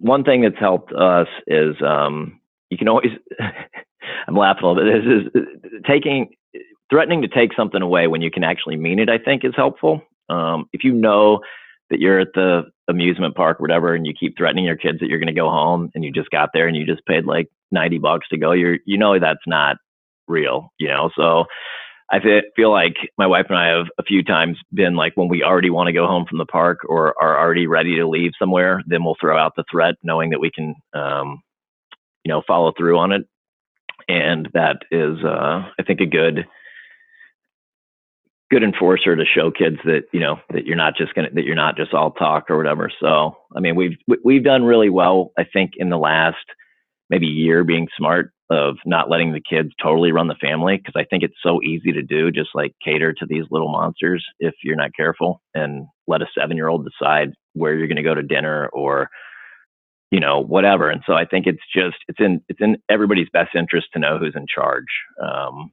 one thing that's helped us is um, you can always. I'm laughing a little bit. This is taking threatening to take something away when you can actually mean it. I think is helpful. Um, if you know that you're at the amusement park whatever, and you keep threatening your kids that you're going to go home, and you just got there and you just paid like 90 bucks to go, you're you know that's not real. You know, so I feel like my wife and I have a few times been like when we already want to go home from the park or are already ready to leave somewhere, then we'll throw out the threat, knowing that we can, um, you know, follow through on it. And that is, uh, I think, a good, good enforcer to show kids that you know that you're not just gonna that you're not just all talk or whatever. So, I mean, we've we've done really well, I think, in the last maybe year being smart of not letting the kids totally run the family because I think it's so easy to do, just like cater to these little monsters if you're not careful and let a seven year old decide where you're going to go to dinner or you know whatever. And so i think it's just it's in it's in everybody's best interest to know who's in charge. Um,